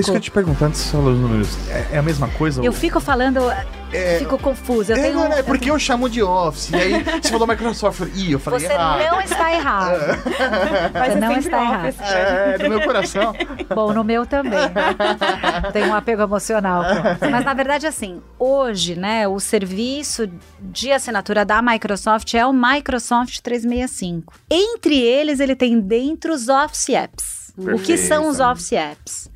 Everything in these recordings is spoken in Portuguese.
Isso que eu te perguntar antes de falar os números. É, é a mesma coisa? Eu fico falando. É, fico confusa. Eu é, tenho, não, é eu porque eu chamo de Office. E aí você falou Microsoft. Ih, eu falei Você errado. não está errado. Vai Você não está errado. Office. É, no meu coração. Bom, no meu também. Tem um apego emocional. Mas na verdade, assim, hoje, né, o serviço de assinatura da Microsoft é o Microsoft 365. Entre eles, ele tem dentro os Office Apps. O que são os Office Apps?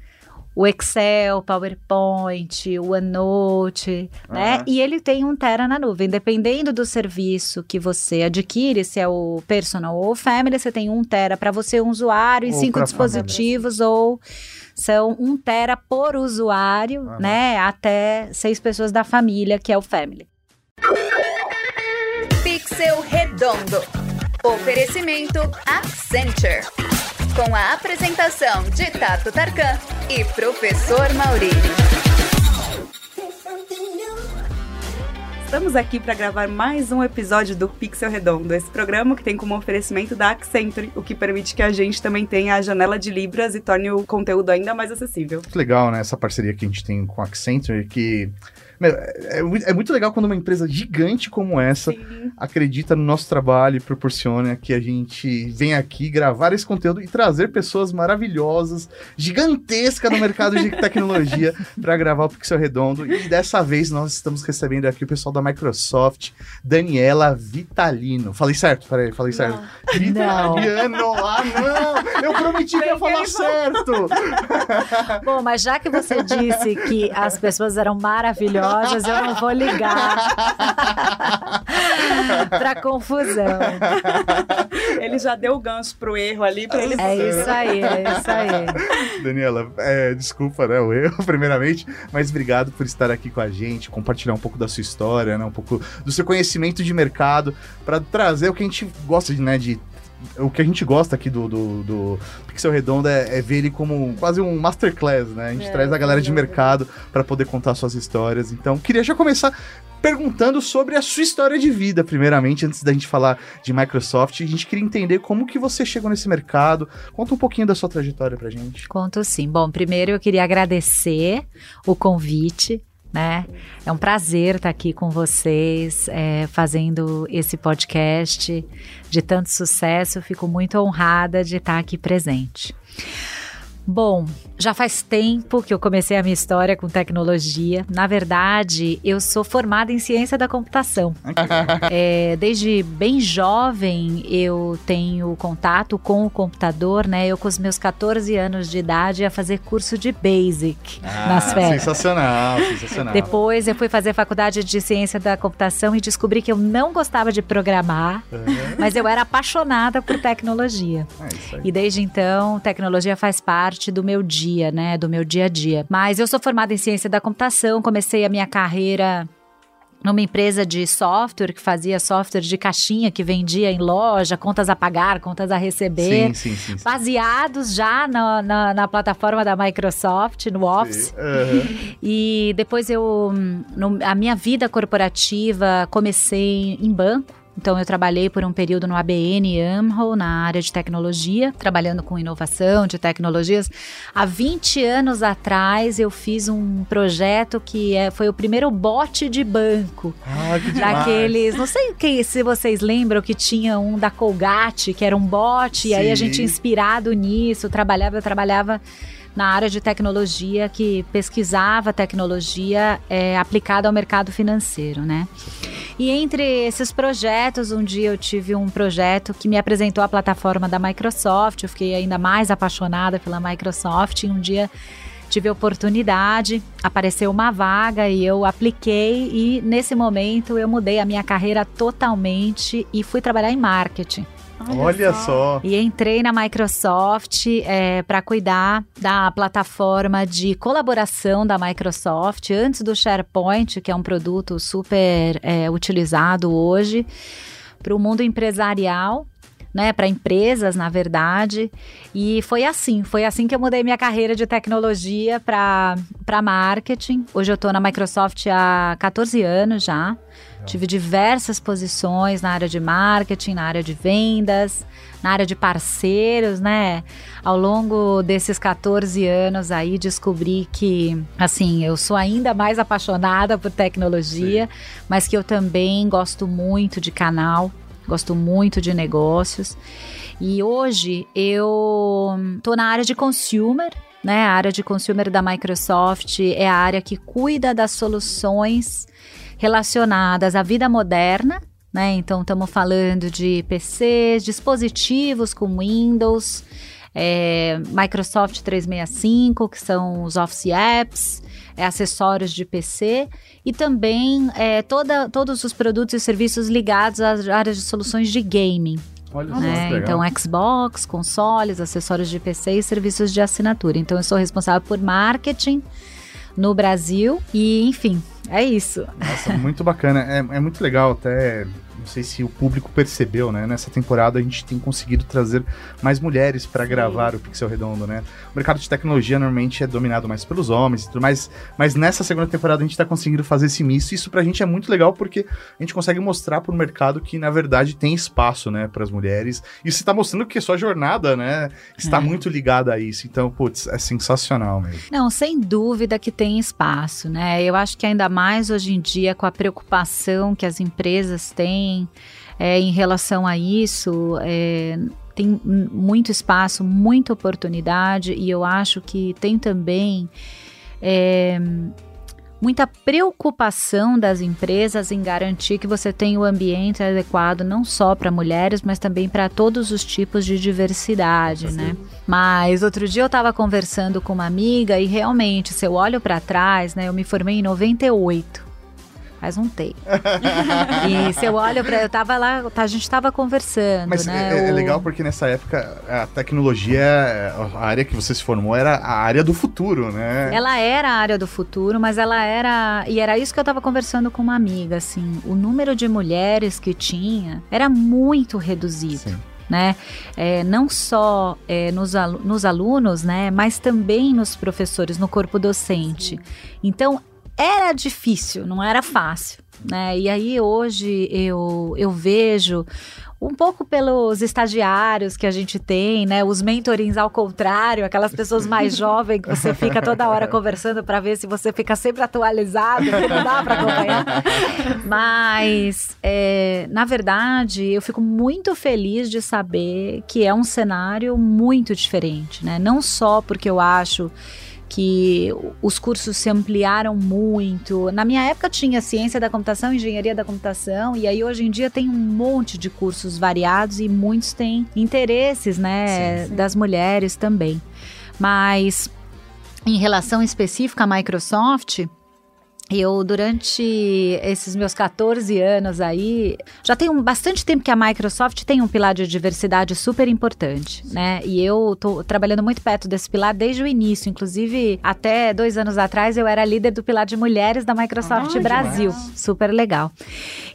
O Excel, PowerPoint, o OneNote, né? Aham. E ele tem um Tera na nuvem. Dependendo do serviço que você adquire, se é o Personal ou o Family, você tem um Tera para você, um usuário, e Ou cinco dispositivos, ou são um Tera por usuário, Aham. né? Até seis pessoas da família, que é o Family. Pixel Redondo. Oferecimento Accenture. Com a apresentação de Tato Tarkan e Professor Maurílio. Estamos aqui para gravar mais um episódio do Pixel Redondo, esse programa que tem como oferecimento da Accenture, o que permite que a gente também tenha a janela de Libras e torne o conteúdo ainda mais acessível. Legal, né? Essa parceria que a gente tem com a Accenture, que. É, é muito- é muito legal quando uma empresa gigante como essa Sim. acredita no nosso trabalho e proporciona que a gente venha aqui gravar esse conteúdo e trazer pessoas maravilhosas, gigantescas no mercado de tecnologia para gravar o Pixel Redondo. E dessa vez nós estamos recebendo aqui o pessoal da Microsoft, Daniela Vitalino. Falei certo? Peraí, falei certo. Vitaliano, ah não! Eu prometi que ia falar certo! Bom, mas já que você disse que as pessoas eram maravilhosas, eu não vou ligar pra confusão. Ele já deu o gancho pro erro ali para ele. É isso aí, é isso aí. Daniela, é, desculpa, né, o erro, primeiramente, mas obrigado por estar aqui com a gente, compartilhar um pouco da sua história, né, um pouco do seu conhecimento de mercado, para trazer o que a gente gosta de, né, de o que a gente gosta aqui do, do, do Pixel Redondo é, é ver ele como quase um masterclass, né? A gente É, traz a galera de mercado para poder contar suas histórias. Então, queria já começar perguntando sobre a sua história de vida, primeiramente, antes da gente falar de Microsoft. A gente queria entender como que você chegou nesse mercado. Conta um pouquinho da sua trajetória pra gente. Conto sim. Bom, primeiro eu queria agradecer o convite. Né? É um prazer estar aqui com vocês, é, fazendo esse podcast de tanto sucesso. Eu fico muito honrada de estar aqui presente. Bom, já faz tempo que eu comecei a minha história com tecnologia. Na verdade, eu sou formada em ciência da computação. É, desde bem jovem eu tenho contato com o computador, né? Eu com os meus 14 anos de idade ia fazer curso de Basic nas férias. Sensacional, sensacional. Depois eu fui fazer faculdade de ciência da computação e descobri que eu não gostava de programar, Uhum. mas eu era apaixonada por tecnologia. É. E desde então, tecnologia faz parte do meu dia, né? Do meu dia a dia. Mas eu sou formada em ciência da computação, comecei a minha carreira numa empresa de software que fazia software de caixinha que vendia em loja, contas a pagar, contas a receber. Sim, sim, sim. Baseados já na, na, na plataforma da Microsoft, no Office. Uhum. E depois eu, no- a minha vida corporativa, comecei em banco. Então eu trabalhei por um período no ABN AMRO na área de tecnologia, trabalhando com inovação de tecnologias. Há 20 anos atrás eu fiz um projeto que é, foi o primeiro bot de banco. Ah, que demais. Daqueles, não sei que, se vocês lembram que tinha um da Colgate, que era um bot, e aí a gente inspirado nisso, trabalhava, eu trabalhava na área de tecnologia que pesquisava tecnologia é, aplicada ao mercado financeiro, né? E entre esses projetos, um dia eu tive um projeto que me apresentou a plataforma da Microsoft, eu fiquei ainda mais apaixonada pela Microsoft, e um dia tive a oportunidade, apareceu uma vaga e eu apliquei e nesse momento eu mudei a minha carreira totalmente e fui trabalhar em marketing. Olha só. E entrei na Microsoft para cuidar da plataforma de colaboração da Microsoft antes do SharePoint, que é um produto super é, utilizado hoje para o mundo empresarial. Né, para empresas, na verdade. E foi assim, foi assim que eu mudei minha carreira de tecnologia para marketing. Hoje eu estou na Microsoft há 14 anos já. Tive diversas posições na área de marketing, na área de vendas, na área de parceiros, né? Ao longo desses 14 anos aí descobri que, assim, eu sou ainda mais apaixonada por tecnologia, Sim. mas que eu também gosto muito de canal, gosto muito de negócios. E hoje eu tô na área de consumer, né? A área de consumer da Microsoft é a área que cuida das soluções relacionadas à vida moderna, né? Então estamos falando de PCs, dispositivos com Windows, é, Microsoft 365, que são os Office Apps, é, acessórios de PC e também é, toda, todos os produtos e serviços ligados às áreas de soluções de gaming. Olha né? Então, Xbox, consoles, acessórios de PC e serviços de assinatura. Então, eu sou responsável por marketing no Brasil e, enfim, é isso. Nossa, muito bacana. É, é muito legal até não sei se o público percebeu, né? Nessa temporada a gente tem conseguido trazer mais mulheres para gravar o Pixel Redondo, né? O mercado de tecnologia normalmente é dominado mais pelos homens e tudo mais, mas nessa segunda temporada a gente tá conseguindo fazer esse misto. E isso pra gente é muito legal porque a gente consegue mostrar pro mercado que na verdade tem espaço, né, para as mulheres. E você tá mostrando que a sua jornada, né, está é. muito ligada a isso. Então, putz, é sensacional mesmo. Não, sem dúvida que tem espaço, né? Eu acho que ainda mais hoje em dia com a preocupação que as empresas têm é, em relação a isso. É, tem muito espaço, muita oportunidade e eu acho que tem também é, muita preocupação das empresas em garantir que você tenha o ambiente adequado não só para mulheres, mas também para todos os tipos de diversidade, né? Mas outro dia eu estava conversando com uma amiga e realmente, se eu olho para trás, né, eu me formei em 98 faz um tempo. e se eu olho para eu tava lá, tá, a gente tava conversando, Mas né? É, é, legal porque nessa época a tecnologia, a área que você se formou era a área do futuro, né? Ela era a área do futuro, mas ela era e era isso que eu tava conversando com uma amiga, assim, o número de mulheres que tinha era muito reduzido. Sim né? É, não só é, nos, al nos alunos, né? Mas também nos professores, no corpo docente. Então, era difícil, não era fácil. Né? E aí hoje eu, eu vejo um pouco pelos estagiários que a gente tem, né? Os mentorins ao contrário, aquelas pessoas mais jovens que você fica toda hora conversando para ver se você fica sempre atualizado, não dá para acompanhar. Mas, é, na verdade, eu fico muito feliz de saber que é um cenário muito diferente, né? Não só porque eu acho que os cursos se ampliaram muito. Na minha época tinha ciência da computação, engenharia da computação, e aí hoje em dia tem um monte de cursos variados e muitos têm interesses, né, sim, sim. das mulheres também. Mas em relação específica à Microsoft, eu, durante esses meus 14 anos aí, já tem um, bastante tempo que a Microsoft tem um pilar de diversidade super importante, né? E eu tô trabalhando muito perto desse pilar desde o início. Inclusive, até dois anos atrás, eu era líder do pilar de mulheres da Microsoft Brasil. Demais. Super legal.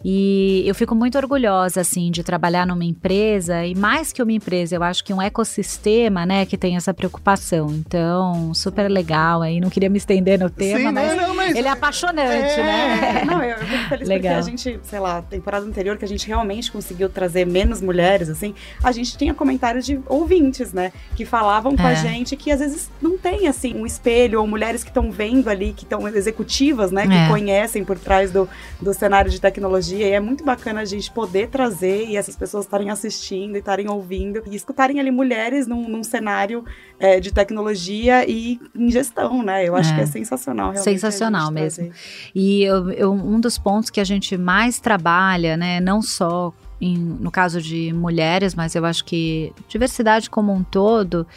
E eu fico muito orgulhosa, assim, de trabalhar numa empresa, e mais que uma empresa, eu acho que um ecossistema, né, que tem essa preocupação. Então, super legal aí. Não queria me estender no tema, Sim, mas, não, não, mas ele é apaixonado apaixonante, é. né? Não, eu fico feliz Legal. porque a gente, sei lá, temporada anterior que a gente realmente conseguiu trazer menos mulheres, assim, a gente tinha comentários de ouvintes, né? Que falavam com é. a gente que às vezes não tem, assim, um espelho ou mulheres que estão vendo ali, que estão executivas, né? Que é. conhecem por trás do, do cenário de tecnologia. E é muito bacana a gente poder trazer e essas pessoas estarem assistindo e estarem ouvindo e escutarem ali mulheres num, num cenário é, de tecnologia e em gestão, né? Eu acho que é, é sensacional, realmente. Sensacional mesmo. E eu, eu, um dos pontos que a gente mais trabalha, né, não só em, no caso de mulheres, mas eu acho que diversidade como um todo,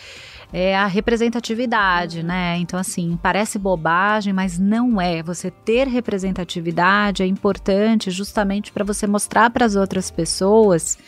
é a representatividade, uhum. né? Então, assim, parece bobagem, mas não é. Você ter representatividade é importante justamente para você mostrar para as outras pessoas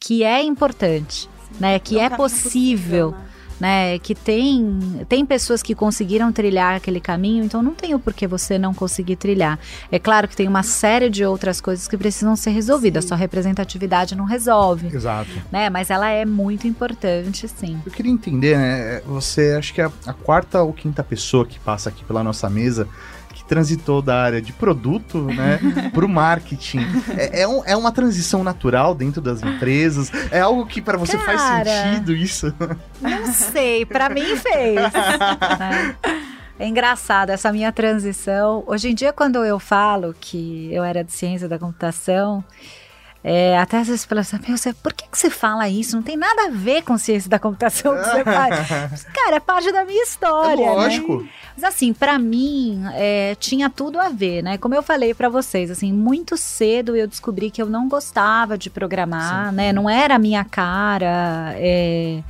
que é importante, né? Que é, é possível. possível né? Né? Que tem, tem pessoas que conseguiram trilhar aquele caminho, então não tem o porquê você não conseguir trilhar. É claro que tem uma série de outras coisas que precisam ser resolvidas, sim. só representatividade não resolve. Exato. Né? Mas ela é muito importante, sim. Eu queria entender, né? Você acho que é a quarta ou quinta pessoa que passa aqui pela nossa mesa transitou da área de produto, né, para o marketing. É, é, um, é, uma transição natural dentro das empresas? É algo que para você Cara, faz sentido isso? Não sei, para mim fez. É engraçado essa minha transição. Hoje em dia, quando eu falo que eu era de ciência da computação, é, até às vezes fala assim, você, por que, que você fala isso? Não tem nada a ver com ciência da computação que você faz. Cara, é parte da minha história. É lógico. Né? Mas assim, para mim, é, tinha tudo a ver, né? Como eu falei para vocês, assim, muito cedo eu descobri que eu não gostava de programar, Sim. né? Não era a minha cara. É,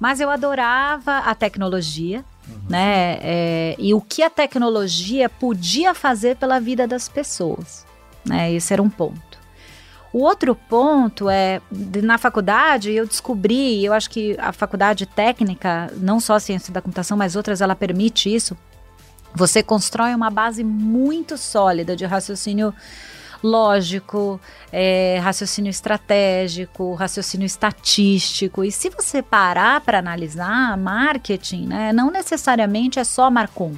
mas eu adorava a tecnologia. Uhum. Né? É, e o que a tecnologia podia fazer pela vida das pessoas. Né? Esse era um ponto. O outro ponto é, na faculdade, eu descobri, eu acho que a faculdade técnica, não só a ciência da computação, mas outras, ela permite isso. Você constrói uma base muito sólida de raciocínio lógico, é, raciocínio estratégico, raciocínio estatístico. E se você parar para analisar, marketing, né, não necessariamente é só Marcom.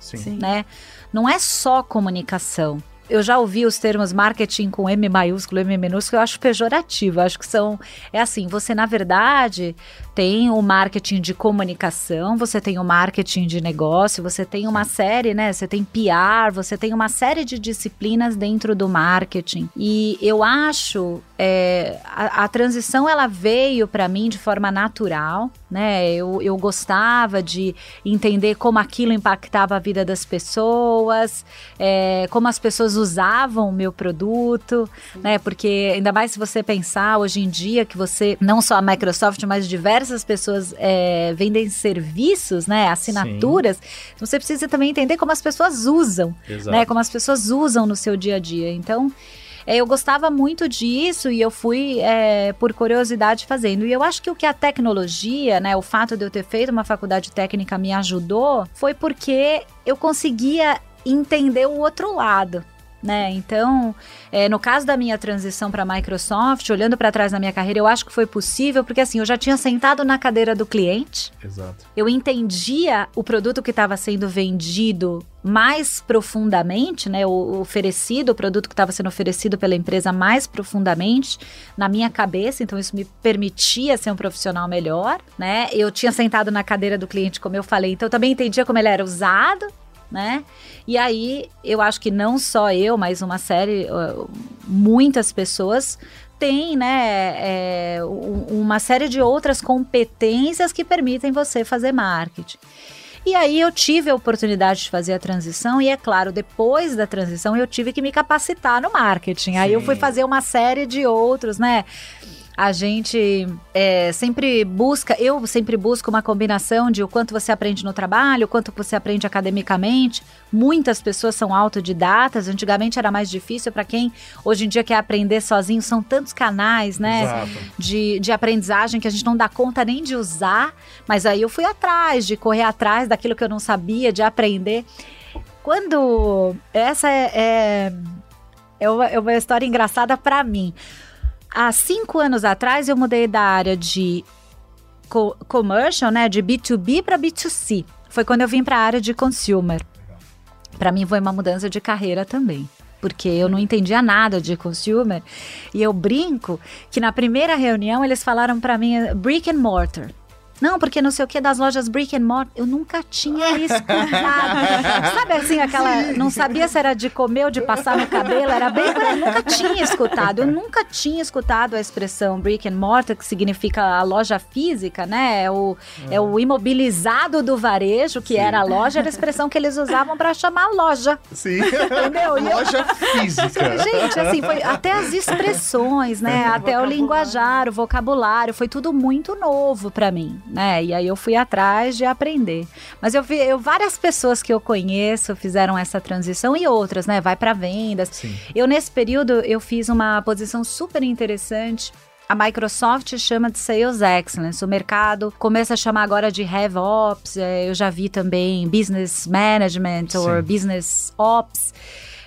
Sim. Né? Não é só comunicação eu já ouvi os termos marketing com M maiúsculo, M minúsculo, eu acho pejorativo. Eu acho que são. É assim, você, na verdade, tem o marketing de comunicação, você tem o marketing de negócio, você tem uma série, né? Você tem PR, você tem uma série de disciplinas dentro do marketing. E eu acho é, a, a, transição ela veio para mim de forma natural, né? Eu, eu gostava de entender como aquilo impactava a vida das pessoas, é, como as pessoas usavam o meu produto, né? Porque ainda mais se você pensar hoje em dia que você, não só a Microsoft, mas diversas pessoas é, vendem serviços, né? Assinaturas, então você precisa também entender como as pessoas usam, Exato. né? Como as pessoas usam no seu dia a dia. Então, é, eu gostava muito disso e eu fui é, por curiosidade fazendo. E eu acho que o que a tecnologia, né, o fato de eu ter feito uma faculdade técnica me ajudou foi porque eu conseguia entender o outro lado né? Então, é, no caso da minha transição para a Microsoft, olhando para trás na minha carreira, eu acho que foi possível porque assim, eu já tinha sentado na cadeira do cliente. Exato. Eu entendia o produto que estava sendo vendido mais profundamente, né? O, oferecido, o produto que estava sendo oferecido pela empresa mais profundamente na minha cabeça, então isso me permitia ser um profissional melhor, né? Eu tinha sentado na cadeira do cliente, como eu falei, então eu também entendia como ele era usado, né? E aí, eu acho que não só eu, mas uma série, muitas pessoas têm, né, é, uma série de outras competências que permitem você fazer marketing. E aí eu tive a oportunidade de fazer a transição e é claro, depois da transição eu tive que me capacitar no marketing. Sim. Aí eu fui fazer uma série de outros, né? A gente é, sempre busca, eu sempre busco uma combinação de o quanto você aprende no trabalho, o quanto você aprende academicamente. Muitas pessoas são autodidatas, antigamente era mais difícil para quem hoje em dia quer aprender sozinho, são tantos canais, né, de, de aprendizagem que a gente não dá conta nem de usar, mas aí eu fui atrás, de correr atrás daquilo que eu não sabia, de aprender. Quando essa é, é, é, uma, é uma história engraçada para mim há cinco anos atrás eu mudei da área de co commercial, né, de B2B para B2C. Foi quando eu vim para a área de consumer. Para mim foi uma mudança de carreira também porque eu não entendia nada de consumer. E eu brinco que na primeira reunião eles falaram para mim brick and mortar. Não, porque não sei o que das lojas brick and mortar, eu nunca tinha escutado. Sabe assim, aquela. Sim. Não sabia se era de comer ou de passar no cabelo, era bem. Eu nunca tinha escutado. Eu nunca tinha escutado a expressão brick and mortar, que significa a loja física, né? É o, é o imobilizado do varejo, que Sim. era a loja, era a expressão que eles usavam para chamar loja. Sim. Entendeu? loja física. Gente, assim, foi até as expressões, né? até o linguajar, o vocabulário, foi tudo muito novo para mim né? E aí eu fui atrás de aprender. Mas eu vi, eu, várias pessoas que eu conheço fizeram essa transição e outras, né? Vai para vendas. Sim. Eu nesse período eu fiz uma posição super interessante a Microsoft chama de Sales Excellence. O mercado começa a chamar agora de RevOps. É, eu já vi também Business Management ou Business Ops,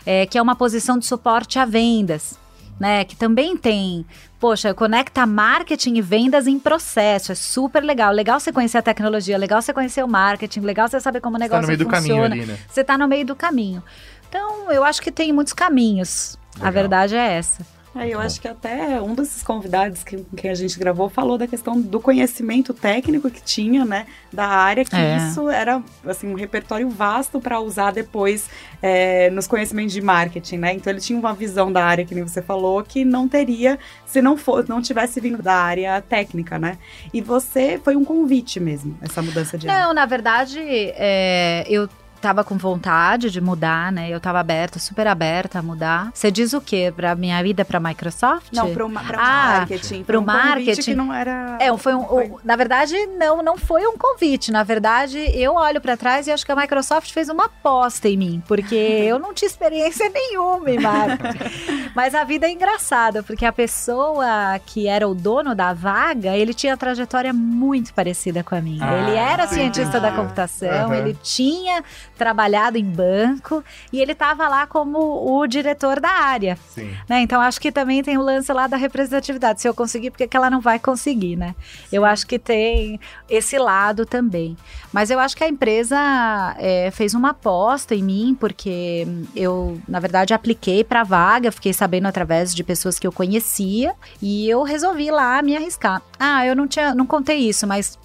é, que é uma posição de suporte a vendas. Né, que também tem, poxa, conecta marketing e vendas em processo, é super legal. Legal você conhecer a tecnologia, legal você conhecer o marketing, legal você saber como o negócio você tá no meio funciona. Do caminho ali, né? Você está no meio do caminho. Então, eu acho que tem muitos caminhos. Legal. A verdade é essa. É, eu acho que até um desses convidados que, que a gente gravou falou da questão do conhecimento técnico que tinha, né, da área, que é. isso era, assim, um repertório vasto para usar depois é, nos conhecimentos de marketing, né? Então ele tinha uma visão da área, que nem você falou, que não teria se não for, não tivesse vindo da área técnica, né? E você foi um convite mesmo, essa mudança de área. Não, na verdade, é, eu tava com vontade de mudar, né? Eu tava aberta, super aberta a mudar. Você diz o quê? Pra minha vida pra Microsoft? Não, pro, pra ah, marketing. Pro um marketing. que não era. É, foi um. Foi. Na verdade, não, não foi um convite. Na verdade, eu olho para trás e acho que a Microsoft fez uma aposta em mim, porque eu não tinha experiência nenhuma em marketing. Mas a vida é engraçada, porque a pessoa que era o dono da vaga, ele tinha trajetória muito parecida com a minha. Ah, ele era cientista da computação, uhum. ele tinha trabalhado em banco e ele estava lá como o diretor da área. Sim. Né? Então acho que também tem o lance lá da representatividade. Se eu conseguir, porque que ela não vai conseguir, né? Sim. Eu acho que tem esse lado também. Mas eu acho que a empresa é, fez uma aposta em mim, porque eu, na verdade, apliquei para a vaga, fiquei sabendo através de pessoas que eu conhecia e eu resolvi lá me arriscar. Ah, eu não tinha, não contei isso, mas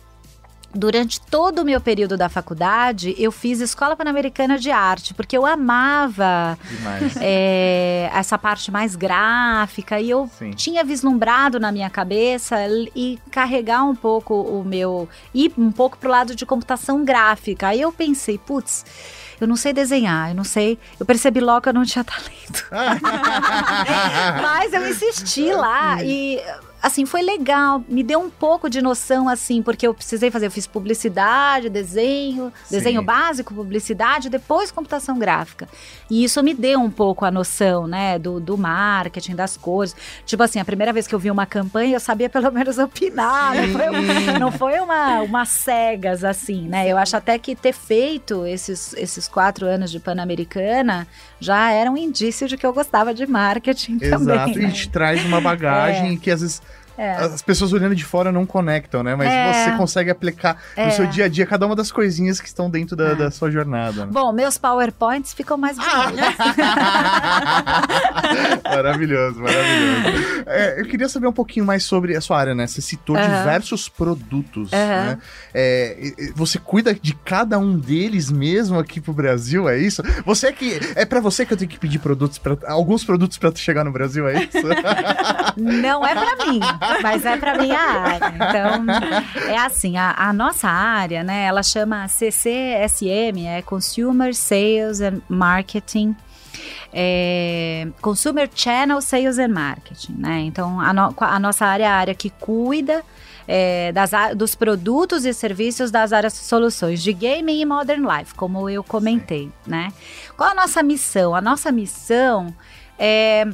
durante todo o meu período da faculdade, eu fiz Escola Pan-Americana de Arte, porque eu amava é, essa parte mais gráfica e eu Sim. tinha vislumbrado na minha cabeça e carregar um pouco o meu. ir um pouco pro lado de computação gráfica. Aí eu pensei, putz eu não sei desenhar, eu não sei. Eu percebi logo que eu não tinha talento. Mas eu insisti lá e assim, foi legal, me deu um pouco de noção, assim, porque eu precisei fazer, eu fiz publicidade, desenho, Sim. desenho básico, publicidade, depois computação gráfica. E isso me deu um pouco a noção, né, do, do marketing, das cores. Tipo assim, a primeira vez que eu vi uma campanha, eu sabia pelo menos opinar, não foi, não foi uma, uma cegas, assim, né? Eu acho até que ter feito esses, esses quatro anos de Pan-Americana já era um indício de que eu gostava de marketing Exato, também. Exato, né? e te traz uma bagagem é. que às vezes é. As pessoas olhando de fora não conectam, né? Mas é. você consegue aplicar é. no seu dia a dia cada uma das coisinhas que estão dentro da, é. da sua jornada. Né? Bom, meus PowerPoints ficam mais bonitos. maravilhoso, maravilhoso. É, eu queria saber um pouquinho mais sobre a sua área, né? Você citou diversos produtos, né? É, você cuida de cada um deles mesmo aqui pro Brasil, é isso? Você é que é para você que eu tenho que pedir produtos para alguns produtos para chegar no Brasil, é isso? Não é para mim mas é para minha área. Então, é assim, a, a, nossa área, né, ela chama CCSM, é Consumer Sales and Marketing. É, Consumer Channel Sales and Marketing, né? Então, a, no, a nossa área é a área que cuida é, das, dos produtos e serviços das áreas soluções de gaming e modern life, como eu comentei, né? Qual a nossa missão? A nossa missão é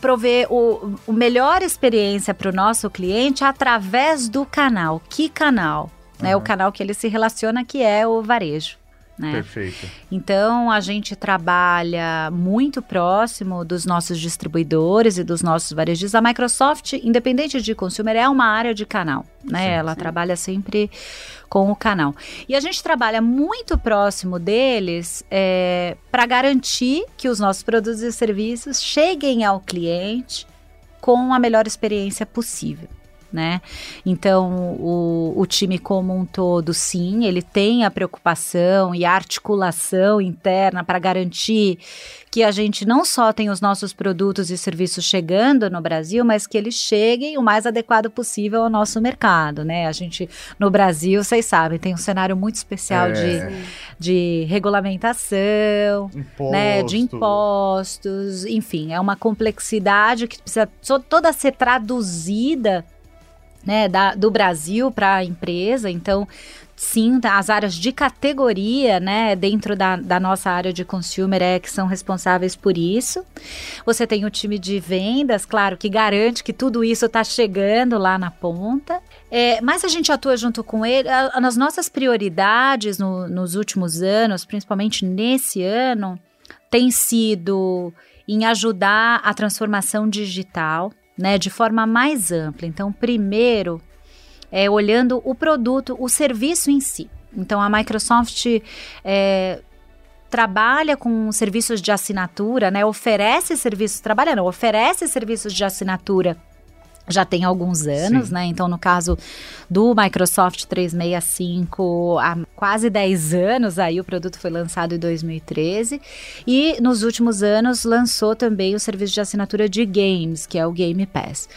prover o, o melhor experiência para o nosso cliente através do canal. Que canal? Uhum. Né, o canal que ele se relaciona, que é o varejo. Né? Perfeito. Então a gente trabalha muito próximo dos nossos distribuidores e dos nossos varejistas. A Microsoft, independente de consumer, é uma área de canal, né? Sim, Ela sim. trabalha sempre com o canal. E a gente trabalha muito próximo deles é, para garantir que os nossos produtos e serviços cheguem ao cliente com a melhor experiência possível né? Então, o, o time como um todo, sim, ele tem a preocupação e a articulação interna para garantir que a gente não só tem os nossos produtos e serviços chegando no Brasil, mas que eles cheguem o mais adequado possível ao nosso mercado, né? A gente, no Brasil, vocês sabem, tem um cenário muito especial é. de, de regulamentação, Imposto. né? De impostos, enfim, é uma complexidade que precisa toda ser traduzida né, da, do Brasil para a empresa. Então, sim, tá, as áreas de categoria, né, dentro da, da, nossa área de consumer é que são responsáveis por isso. Você tem o time de vendas, claro, que garante que tudo isso está chegando lá na ponta. É, mas a gente atua junto com ele. A, nas nossas prioridades no, nos últimos anos, principalmente nesse ano, tem sido em ajudar a transformação digital, né, de forma mais ampla. Então, primeiro, é olhando o produto, o serviço em si. Então, a Microsoft é, trabalha com serviços de assinatura, né, oferece serviços, trabalha não, oferece serviços de assinatura já tem alguns anos, Sim. né? Então, no caso do Microsoft 365, há quase 10 anos, aí o produto foi lançado em 2013. E nos últimos anos lançou também o serviço de assinatura de games, que é o Game Pass.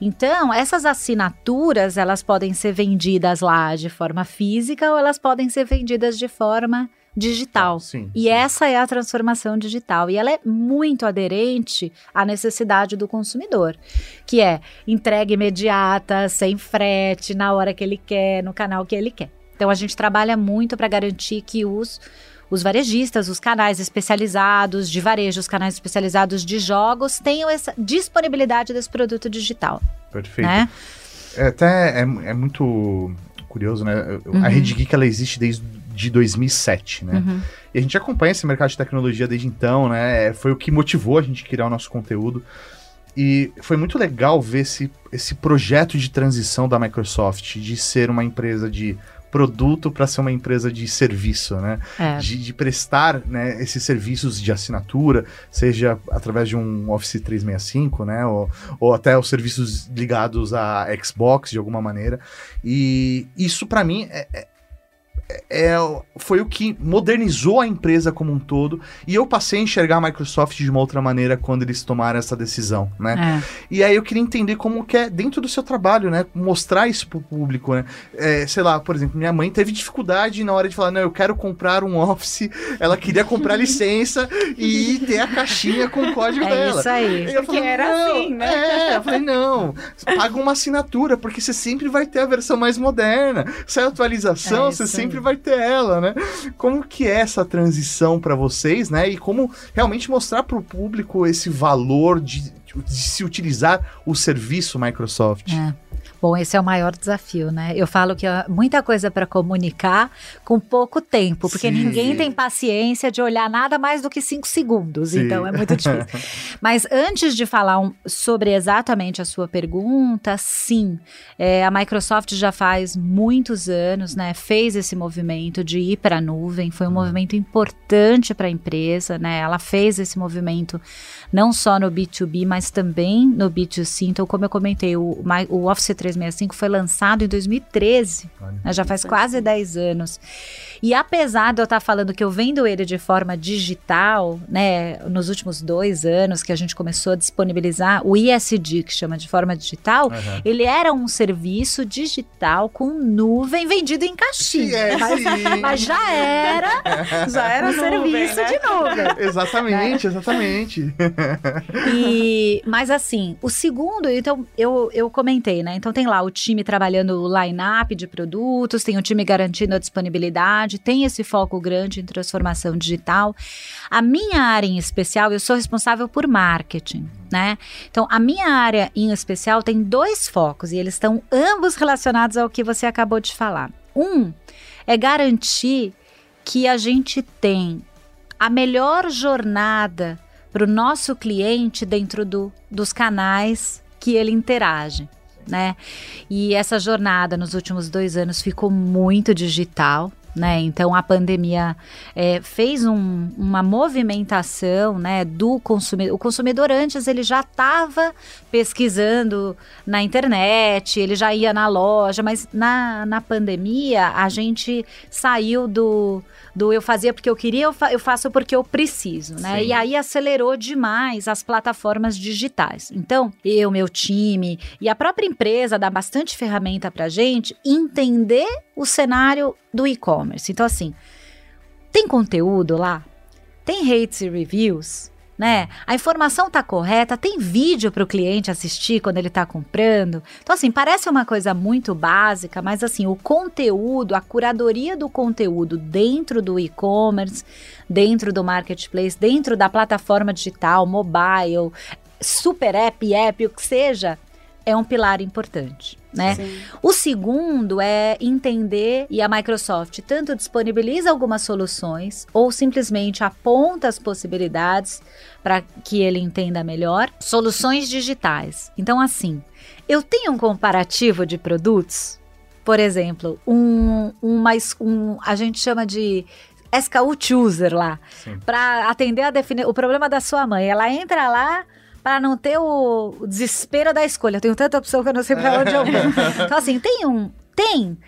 Então, essas assinaturas, elas podem ser vendidas lá de forma física ou elas podem ser vendidas de forma digital. Sim, e sim. essa é a transformação digital. E ela é muito aderente à necessidade do consumidor, que é entrega imediata, sem frete, na hora que ele quer, no canal que ele quer. Então a gente trabalha muito para garantir que os os varejistas, os canais especializados de varejo, os canais especializados de jogos tenham essa disponibilidade desse produto digital. Perfeito. Né? É, até é, é muito curioso, né? Uhum. A Rede Geek ela existe desde de 2007, né? Uhum. E a gente acompanha esse mercado de tecnologia desde então, né? Foi o que motivou a gente a criar o nosso conteúdo. E foi muito legal ver esse, esse projeto de transição da Microsoft de ser uma empresa de produto para ser uma empresa de serviço, né? É. De, de, prestar né, esses serviços de assinatura, seja através de um Office 365, né? Ou, ou até os serviços ligados a Xbox de alguma maneira. E isso para mim é, é é, foi o que modernizou a empresa como um todo. E eu passei a enxergar a Microsoft de uma outra maneira quando eles tomaram essa decisão, né? É. E aí eu queria entender como que é dentro do seu trabalho, né? Mostrar isso pro público, né? É, sei lá, por exemplo, minha mãe teve dificuldade na hora de falar, não, eu quero comprar um Office. Ela queria comprar licença e ter a caixinha com o código é dela. Isso aí. Eu falei, era assim, né? É, eu falei, não, paga uma assinatura, porque você sempre vai ter a versão mais moderna. Sai atualização, é você sempre sempre vai ter ela, né? Como que é essa transição para vocês, né? E como realmente mostrar para o público esse valor de, de, se utilizar o serviço Microsoft? É. Bom, esse é o maior desafio, né? Eu falo que há muita coisa para comunicar com pouco tempo, porque Sim. ninguém tem paciência de olhar nada mais do que cinco segundos, Sim. então é muito difícil. Mas antes de falar um, sobre exatamente a sua pergunta, sim, é, a Microsoft já faz muitos anos, né? Fez esse movimento de ir para a nuvem, foi um hum. movimento importante para a empresa, né? Ela fez esse movimento não só no B2B, mas também no B2C. Então, como eu comentei, o, o Office 365 foi lançado em 2013, né, já faz quase 10 anos. E apesar de eu estar falando que eu vendo ele de forma digital, né, nos últimos dois anos que a gente começou a disponibilizar o ISD, que chama de forma digital, uhum. ele era um serviço digital com nuvem vendido em caixinha. É, mas, mas, já era, já era um serviço né? de nuvem. Exatamente, né? exatamente. E, mas assim, o segundo, então eu, eu comentei, né? Então tem lá o time trabalhando o line-up de produtos, tem o time garantindo a disponibilidade, tem esse foco grande em transformação digital. A minha área em especial, eu sou responsável por marketing, né? Então, a minha área em especial tem dois focos e eles estão ambos relacionados ao que você acabou de falar. Um é garantir que a gente tem a melhor jornada para o nosso cliente dentro do, dos canais que ele interage. Né? E essa jornada nos últimos dois anos ficou muito digital, né? Então a pandemia é, fez um, uma movimentação, né, do consumidor. O consumidor antes ele já estava pesquisando na internet, ele já ia na loja, mas na, na pandemia a gente saiu do do eu fazia porque eu queria, eu, fa eu faço porque eu preciso, né? Sim. E aí acelerou demais as plataformas digitais. Então, eu, meu time e a própria empresa dá bastante ferramenta pra gente entender o cenário do e-commerce. Então, assim, tem conteúdo lá? Tem hates e reviews? né? A informação tá correta, tem vídeo para o cliente assistir quando ele está comprando. Então assim, parece uma coisa muito básica, mas assim, o conteúdo, a curadoria do conteúdo dentro do e-commerce, dentro do marketplace, dentro da plataforma digital, mobile, super app, app, o que seja, é um pilar importante. Né? O segundo é entender e a Microsoft tanto disponibiliza algumas soluções ou simplesmente aponta as possibilidades para que ele entenda melhor soluções digitais. Então assim, eu tenho um comparativo de produtos, por exemplo, um, um mais um a gente chama de SKU Chooser lá, para atender a definir o problema da sua mãe. Ela entra lá, para não ter o, o, desespero da escolha. Eu tenho tanta opção que eu não sei para onde eu vou. Então, assim, tem um. Tem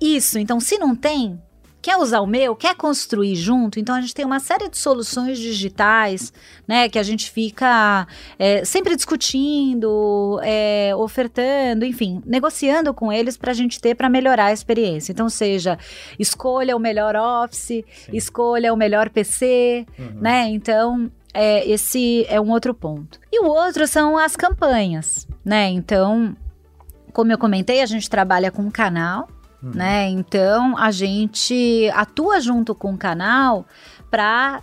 isso. Então, se não tem, quer usar o meu, quer construir junto, então a gente tem uma série de soluções digitais, né, que a gente fica é, sempre discutindo, é, ofertando, enfim, negociando com eles para a gente ter para melhorar a experiência. Então, seja escolha o melhor Office, Sim. escolha o melhor PC, uhum. né? Então, é, esse é um outro ponto. E o outro são as campanhas, né? Então, como eu comentei, a gente trabalha com um canal, uhum. né? Então, a gente atua junto com o canal para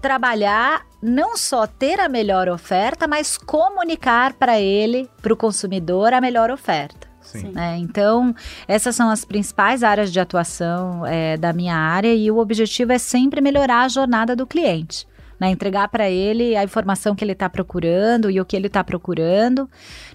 trabalhar não só ter a melhor oferta, mas comunicar para ele, para o consumidor, a melhor oferta. Né? Então, essas são as principais áreas de atuação é, da minha área e o objetivo é sempre melhorar a jornada do cliente né? Entregar para ele a informação que ele está procurando e o que ele está procurando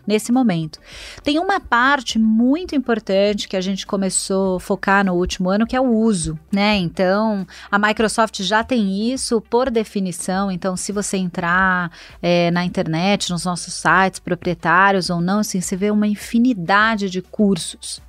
nesse momento. Tem uma parte muito importante que a gente começou a focar no último ano, que é o uso, né? Então, a Microsoft já tem isso por definição. Então, se você entrar é, na internet, nos nossos sites proprietários ou não, assim, você vê uma infinidade de cursos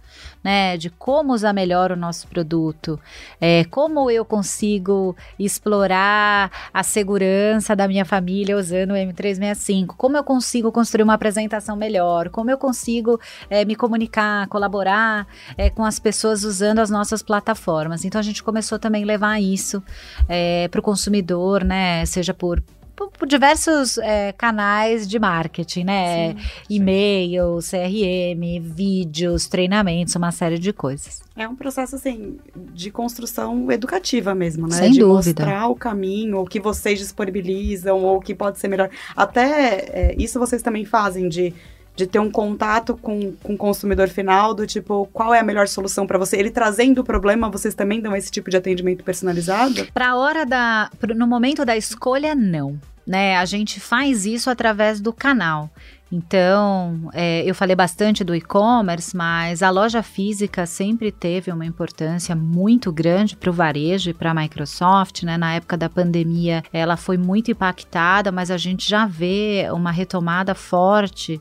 né? De como usar melhor o nosso produto, é, como eu consigo explorar a segurança da minha família usando o M365, como eu consigo construir uma apresentação melhor, como eu consigo é, me comunicar, colaborar é, com as pessoas usando as nossas plataformas. Então a gente começou também a levar isso é, para o consumidor, né? Seja por por, diversos é, canais de marketing, né? E-mail, CRM, vídeos, treinamentos, uma série de coisas. É um processo, assim, de construção educativa mesmo, né? Sem de dúvida. mostrar o caminho, o que vocês disponibilizam, ou o que pode ser melhor. Até é, isso vocês também fazem de de ter um contato com, com o consumidor final, do tipo, qual é a melhor solução para você? Ele trazendo o problema, vocês também dão esse tipo de atendimento personalizado? Para a hora da. No momento da escolha, não né? A gente faz isso através do canal. Então, é, eu falei bastante do e-commerce, mas a loja física sempre teve uma importância muito grande para o varejo e para a Microsoft. Né? Na época da pandemia, ela foi muito impactada, mas a gente já vê uma retomada forte.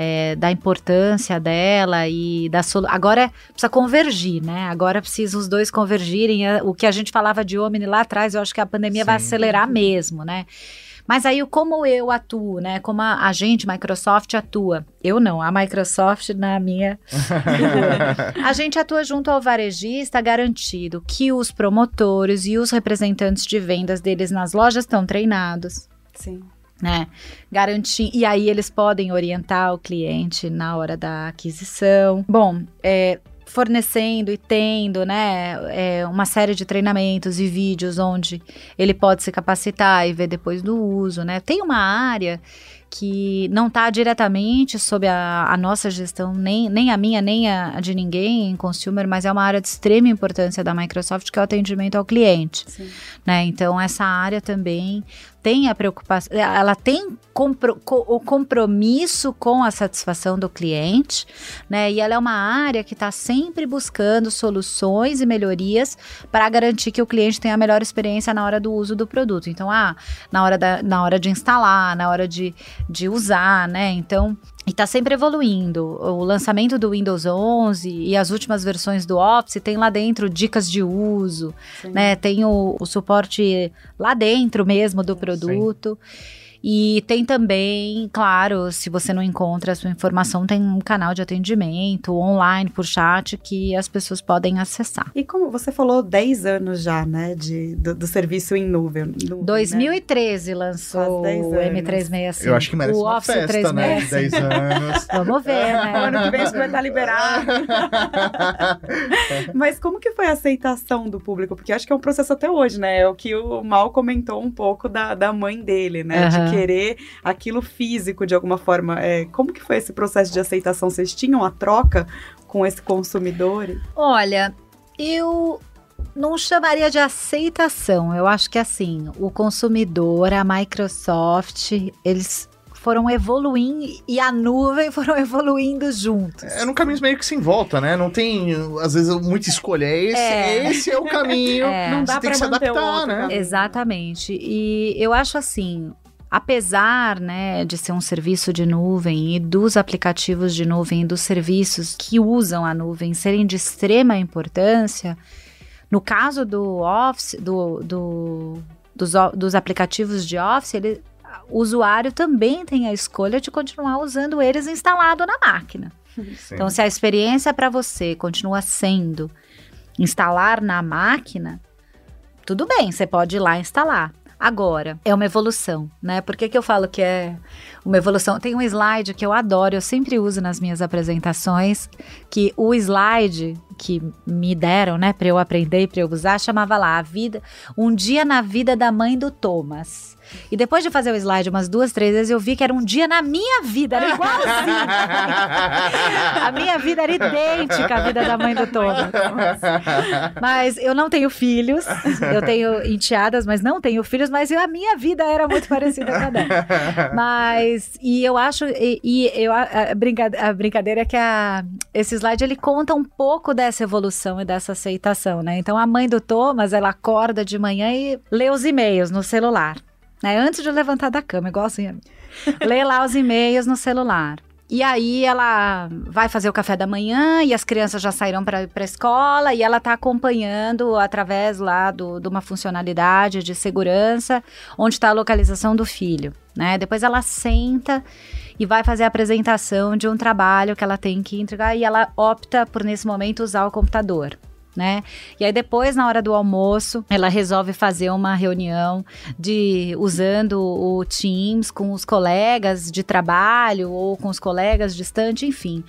É, da importância dela e da solução. Agora precisa convergir, né? Agora precisa os dois convergirem. O que a gente falava de Omni lá atrás, eu acho que a pandemia Sim. vai acelerar mesmo, né? Mas aí como eu atuo, né? Como a, a gente, Microsoft, atua. Eu não, a Microsoft na minha A gente atua junto ao varejista garantido que os promotores e os representantes de vendas deles nas lojas estão treinados. Sim né? Garantir e aí eles podem orientar o cliente na hora da aquisição. Bom, é, fornecendo e tendo, né, é, uma série de treinamentos e vídeos onde ele pode se capacitar e ver depois do uso, né. Tem uma área que não está diretamente sob a, a, nossa gestão, nem, nem a minha, nem a, de ninguém em consumer, mas é uma área de extrema importância da Microsoft, que é o atendimento ao cliente. Né? Então, essa área também tem a preocupação, ela tem compro, o compromisso com a satisfação do cliente, né? E ela é uma área que está sempre buscando soluções e melhorias para garantir que o cliente tenha a melhor experiência na hora do uso do produto. Então, ah, na hora, da, na hora de instalar, na hora de, de usar, né? Então, e está sempre evoluindo. O lançamento do Windows 11 e as últimas versões do Office tem lá dentro dicas de uso, Sim. né? Tem o, o, suporte lá dentro mesmo do produto. Sim. E tem também, claro, se você não encontra a sua informação, tem um canal de atendimento online por chat que as pessoas podem acessar. E como você falou, 10 anos já, né, de, do, do serviço em nuvem. nuvem 2013 né? lançou o M365. Eu acho que merece o uma Office festa, 365. né, de 10 anos. Vamos ver, né? O ano que vem isso vai estar liberado. Mas como que foi a aceitação do público? Porque acho que é um processo até hoje, né? É o que o Mal comentou um pouco da, da mãe dele, né? Uhum. De querer aquilo físico de alguma forma. É, como que foi esse processo de aceitação? Vocês tinham a troca com esse consumidor? Olha, eu não chamaria de aceitação. Eu acho que assim, o consumidor, a Microsoft, eles foram evoluindo e a nuvem foram evoluindo juntos. É num caminho meio que sem volta, né? Não tem, às vezes, muita escolha. É esse é, esse é o caminho. É. Não dá Você tem que se adaptar, né? Exatamente. E eu acho assim, apesar né, de ser um serviço de nuvem e dos aplicativos de nuvem e dos serviços que usam a nuvem serem de extrema importância, no caso do Office, do, do dos, dos aplicativos de Office, ele, o usuário também tem a escolha de continuar usando eles instalado na máquina. Sim. Então, se a experiência para você continua sendo instalar na máquina, tudo bem, você pode ir lá instalar. Agora, é uma evolução, né? Por que, que eu falo que é uma evolução? Tem um slide que eu adoro, eu sempre uso nas minhas apresentações, que o slide que me deram, né, para eu aprender e para eu usar, chamava lá a vida, um dia na vida da mãe do Thomas. E depois de fazer o slide umas duas, três vezes, eu vi que era um dia na minha vida, era igualzinho. a minha vida era idêntica à vida da mãe do Thomas. Mas eu não tenho filhos, eu tenho enteadas, mas não tenho filhos, mas a minha vida era muito parecida com a dela. Mas, e eu acho, e, e eu, a, a, brincadeira, a brincadeira é que a, esse slide, ele conta um pouco dessa evolução e dessa aceitação, né? Então, a mãe do Thomas, ela acorda de manhã e lê os e-mails no celular né? Antes de levantar da cama, igual assim. Lê lá os e-mails no celular. E aí ela vai fazer o café da manhã e as crianças já saíram para a escola e ela está acompanhando através lá do, de uma funcionalidade de segurança onde está a localização do filho, né? Depois ela senta e vai fazer a apresentação de um trabalho que ela tem que entregar e ela opta por nesse momento usar o computador né? E aí depois, na hora do almoço, ela resolve fazer uma reunião de usando o Teams com os colegas de trabalho ou com os colegas distantes, enfim.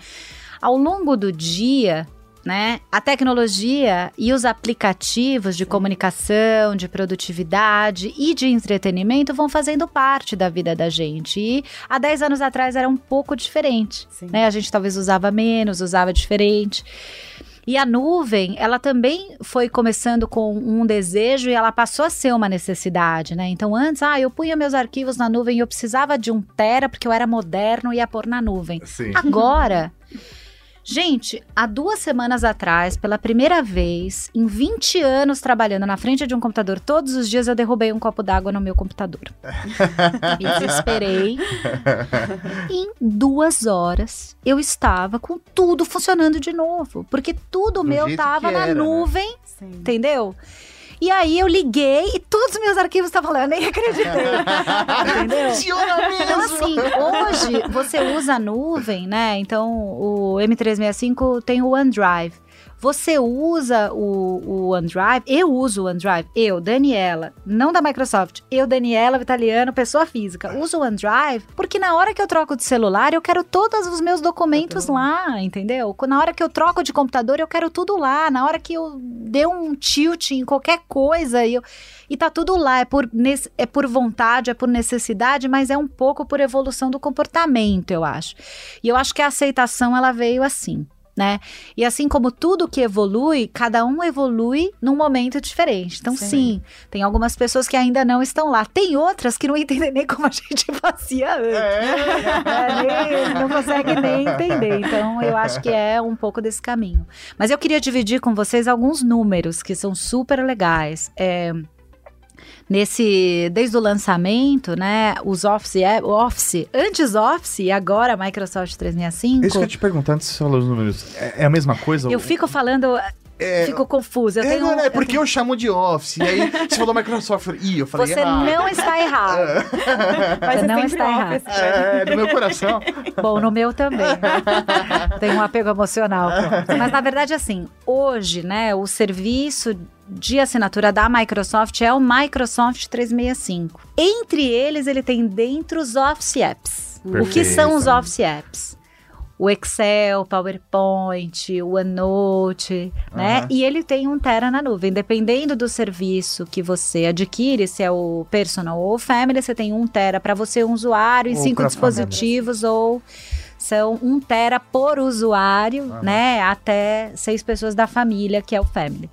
Ao longo do dia, né? A tecnologia e os aplicativos de comunicação, de produtividade e de entretenimento vão fazendo parte da vida da gente. E há 10 anos atrás era um pouco diferente, né? A gente talvez usava menos, usava diferente. E a nuvem, ela também foi começando com um desejo e ela passou a ser uma necessidade, né? Então antes, ah, eu punha meus arquivos na nuvem e eu precisava de um tera porque eu era moderno e ia pôr na nuvem. Sim. Agora Gente, há duas semanas atrás, pela primeira vez, em 20 anos trabalhando na frente de um computador, todos os dias eu derrubei um copo d'água no meu computador. Me desesperei. em duas horas, eu estava com tudo funcionando de novo. Porque tudo Do meu estava na era, né? nuvem, né? entendeu? E aí eu liguei e todos os meus arquivos estavam lá, eu nem acreditei. Entendeu? Funciona mesmo! Então, assim, hoje você usa a nuvem, né? Então o M365 tem o OneDrive. Você usa o, o OneDrive, eu uso o OneDrive, eu, Daniela, não da Microsoft, eu, Daniela Vitaliano, pessoa física, uso o OneDrive porque na hora que eu troco de celular, eu quero todos os meus documentos lá, entendeu? Na hora que eu troco de computador, eu quero tudo lá. Na hora que eu dê um tilt em qualquer coisa, eu, e tá tudo lá. É por, é por vontade, é por necessidade, mas é um pouco por evolução do comportamento, eu acho. E eu acho que a aceitação, ela veio assim né? E assim como tudo que evolui, cada um evolui num momento diferente. Então, sim, sim tem algumas pessoas que ainda não estão lá. Tem outras que não entendem nem como a gente fazia antes. É. É, nem, não conseguem nem entender. Então, eu acho que é um pouco desse caminho. Mas eu queria dividir com vocês alguns números que são super legais. É, nesse desde o lançamento, né, os Office, é, Office, antes Office e agora Microsoft 365. Isso que eu te perguntar antes de você falar os números, é, é a mesma coisa? Eu ou... fico falando é, fico confusa. Eu é, tenho, não, é porque eu, tenho... eu, chamo de Office. E aí você falou Microsoft. Ih, eu falei Você não está errado. Mas você não está errado. É, no meu coração. Bom, no meu também. Tem um apego emocional. Mas na verdade, assim, hoje, né, o serviço de assinatura da Microsoft é o Microsoft 365. Entre eles, ele tem dentro os Office Apps. Perfeito. O que são os Office Apps? o Excel, PowerPoint, o OneNote, uhum. né? E ele tem um Tera na nuvem. Dependendo do serviço que você adquire, se é o Personal ou o Family, você tem um Tera para você, um usuário, em cinco dispositivos, família. ou são um Tera por usuário, uhum. né? Até seis pessoas da família, que é o Family.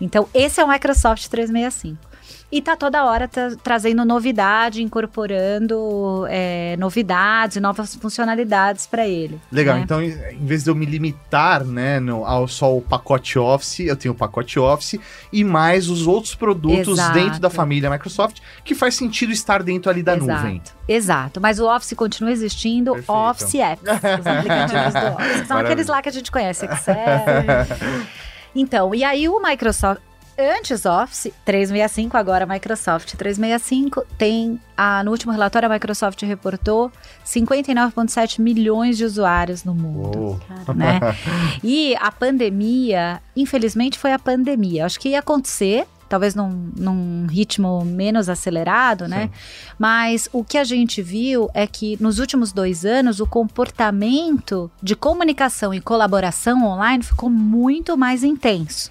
Então, esse é o Microsoft 365. E tá toda hora tá, trazendo novidade, incorporando é, novidades, novas funcionalidades para ele. Legal, né? então em vez de eu me limitar né, no, ao só o pacote Office, eu tenho o pacote Office e mais os outros produtos Exato. dentro da família Microsoft, que faz sentido estar dentro ali da Exato. nuvem. Exato, mas o Office continua existindo, Perfeito. Office Apps, os aplicativos do Office. São Maravilha. aqueles lá que a gente conhece, Excel. Então, e aí o Microsoft, antes Office 365, agora Microsoft 365, tem a, no último relatório a Microsoft reportou 59,7 milhões de usuários no mundo. Né? e a pandemia, infelizmente foi a pandemia. Acho que ia acontecer, talvez num, num, ritmo menos acelerado, né? Sim. Mas o que a gente viu é que nos últimos dois anos o comportamento de comunicação e colaboração online ficou muito mais intenso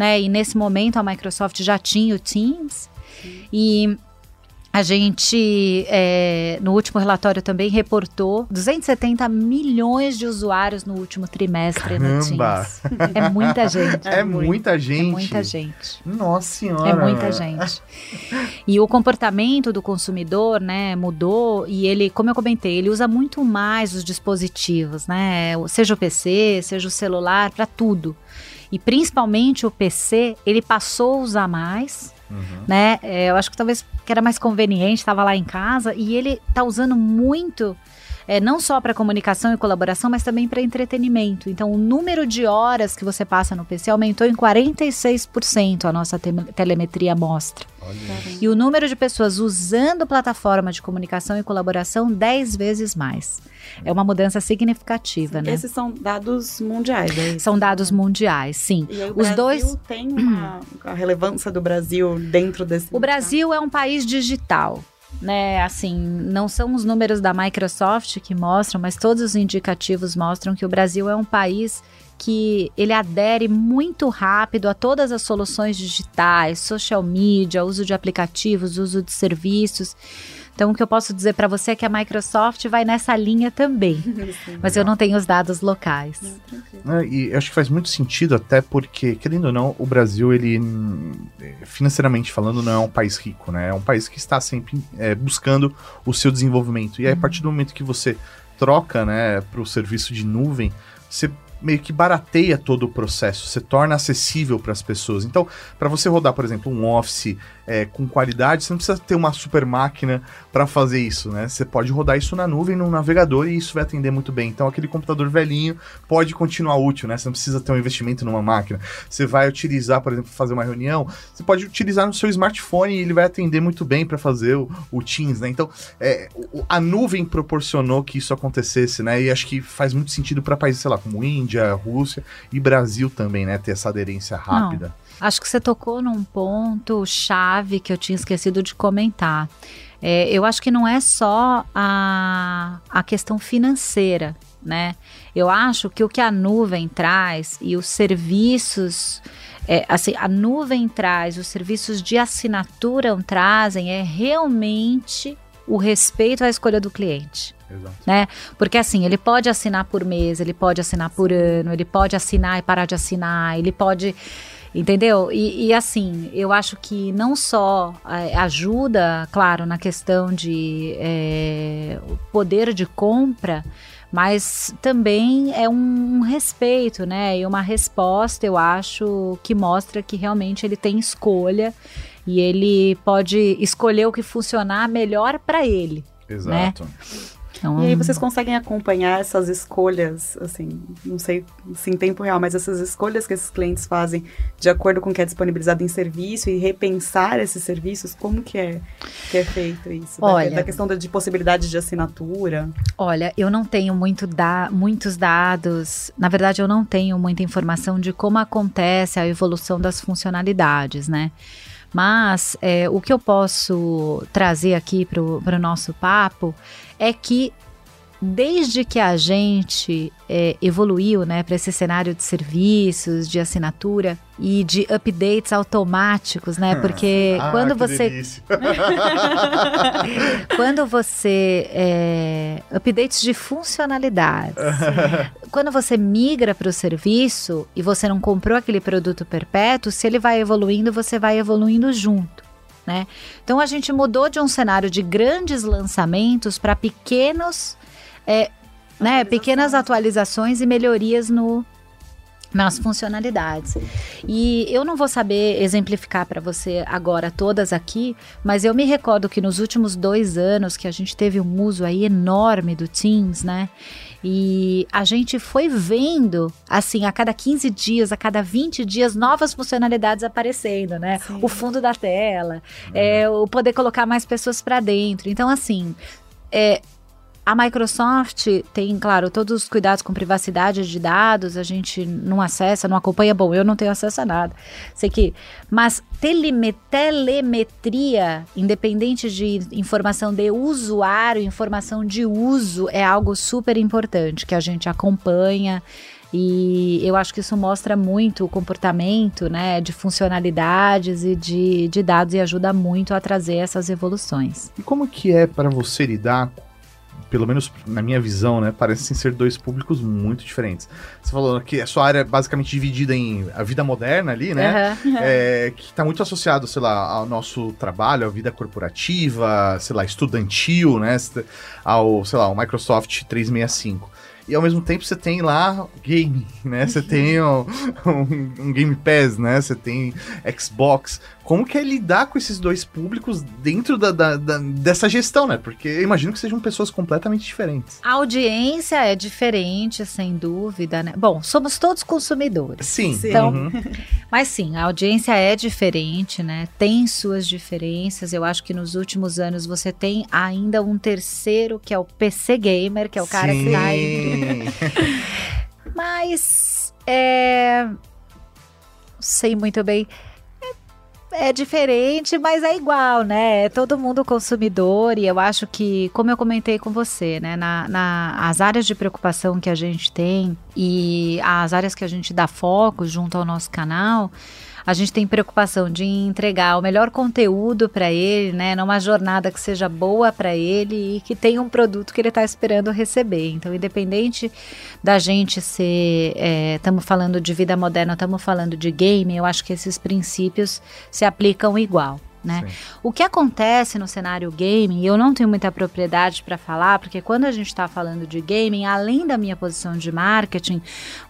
né? E nesse momento a Microsoft já tinha o Teams. Sim. E a gente, é, no último relatório também reportou 270 milhões de usuários no último trimestre Caramba. no Teams. É muita gente. É, é muita gente. É muita gente. Nossa senhora. É muita gente. E o comportamento do consumidor, né, mudou e ele, como eu comentei, ele usa muito mais os dispositivos, né? Seja o PC, seja o celular, para tudo e principalmente o PC, ele passou a usar mais, uhum. né? É, eu acho que talvez que era mais conveniente, estava lá em casa e ele tá usando muito é, não só para comunicação e colaboração, mas também para entretenimento. Então, o número de horas que você passa no PC aumentou em 46%, a nossa te telemetria mostra. E o número de pessoas usando plataforma de comunicação e colaboração 10 vezes mais. É uma mudança significativa, né? Esses são dados mundiais, é São dados mundiais, sim. E aí, o Os Brasil dois tem uma, a relevância do Brasil dentro desse. O Brasil é um país digital né? Assim, não são os números da Microsoft que mostram, mas todos os indicativos mostram que o Brasil é um país que ele adere muito rápido a todas as soluções digitais, social media, uso de aplicativos, uso de serviços. Então, o que eu posso dizer para você é que a Microsoft vai nessa linha também. mas eu não tenho os dados locais. É, e acho que faz muito sentido, até porque, querendo ou não, o Brasil, ele, financeiramente falando, não é um país rico, né? É um país que está sempre é, buscando o seu desenvolvimento. E aí, a partir do momento que você troca, né, para o serviço de nuvem, você meio que barateia todo o processo, você torna acessível para as pessoas. Então, para você rodar, por exemplo, um Office é, com qualidade, você não precisa ter uma super máquina para fazer isso, né? Você pode rodar isso na nuvem, no navegador e isso vai atender muito bem. Então, aquele computador velhinho pode continuar útil, né? Você não precisa ter um investimento numa máquina. Você vai utilizar, por exemplo, fazer uma reunião, você pode utilizar no seu smartphone e ele vai atender muito bem para fazer o, o, Teams, né? Então, é, a nuvem proporcionou que isso acontecesse, né? E acho que faz muito sentido para países, sei lá, como Índia, Rússia e Brasil também, né? Ter essa aderência rápida. Não. Acho que você tocou num ponto chave que eu tinha esquecido de comentar. É, eu acho que não é só a, a questão financeira, né? Eu acho que o que a nuvem traz e os serviços, é, assim, a nuvem traz, os serviços de assinatura trazem é realmente o respeito à escolha do cliente. Exato. Né? Porque assim, ele pode assinar por mês, ele pode assinar por ano, ele pode assinar e parar de assinar, ele pode Entendeu? E, e, assim, eu acho que não só é, ajuda, claro, na questão de é, poder de compra, mas também é um, um respeito, né? E uma resposta, eu acho, que mostra que realmente ele tem escolha e ele pode escolher o que funcionar melhor para ele. Né? Exato. Né? Então, e aí vocês conseguem acompanhar essas escolhas, assim, não sei se em tempo real, mas essas escolhas que esses clientes fazem de acordo com o que é disponibilizado em serviço e repensar esses serviços, como que é, que é feito isso? Olha, da, da questão de possibilidade de assinatura? Olha, eu não tenho muito da, muitos dados, na verdade eu não tenho muita informação de como acontece a evolução das funcionalidades, né? Mas é, o que eu posso trazer aqui para o nosso papo é que desde que a gente é, evoluiu né, para esse cenário de serviços, de assinatura e de updates automáticos, né? Porque ah, quando você. quando você. É, updates de funcionalidades. quando você migra para o serviço e você não comprou aquele produto perpétuo, se ele vai evoluindo, você vai evoluindo junto. Né? Então a gente mudou de um cenário de grandes lançamentos para pequenos, é, né, pequenas atualizações e melhorias no, nas funcionalidades. E eu não vou saber exemplificar para você agora todas aqui, mas eu me recordo que nos últimos dois anos que a gente teve um uso aí enorme do Teams, né? E a gente foi vendo, assim, a cada 15 dias, a cada 20 dias, novas funcionalidades aparecendo, né? Sim. O fundo da tela, é, o poder colocar mais pessoas para dentro. Então, assim, é, a Microsoft tem, claro, todos os cuidados com privacidade de dados, a gente não acessa, não acompanha. Bom, eu não tenho acesso a nada. Sei que. Mas telemetria, independente de informação de usuário, informação de uso, é algo super importante que a gente acompanha. E eu acho que isso mostra muito o comportamento né, de funcionalidades e de, de dados e ajuda muito a trazer essas evoluções. E como que é para você lidar pelo menos na minha visão, né, parecem ser dois públicos muito diferentes. Você falou que a sua área é basicamente dividida em a vida moderna ali, né? Uhum. É, que está muito associado, sei lá, ao nosso trabalho, à vida corporativa, sei lá, estudantil, né? Ao, sei lá, ao Microsoft 365 e ao mesmo tempo você tem lá game, né? Você tem um, um, um, Game Pass, né? Você tem Xbox. Como que é lidar com esses dois públicos dentro da, da, da, dessa gestão, né? Porque eu imagino que sejam pessoas completamente diferentes. A audiência é diferente, sem dúvida, né? Bom, somos todos consumidores. Sim. Então, uhum. Mas sim, a audiência é diferente, né? Tem suas diferenças. Eu acho que nos últimos anos você tem ainda um terceiro, que é o PC Gamer, que é o cara sim. que tá entre. Mas é. Sei muito bem é diferente, mas é igual, né? É todo mundo consumidor e eu acho que, como eu comentei com você, né? Na, na, as áreas de preocupação que a gente tem e as áreas que a gente dá foco junto ao nosso canal, a gente tem preocupação de entregar o melhor conteúdo para ele, né, numa jornada que seja boa para ele e que tenha um produto que ele está esperando receber. Então, independente da gente ser, estamos é, falando de vida moderna, estamos falando de game, eu acho que esses princípios se aplicam igual né? O que acontece no cenário gaming, eu não tenho muita propriedade para falar, porque quando a gente está falando de gaming, além da minha posição de marketing,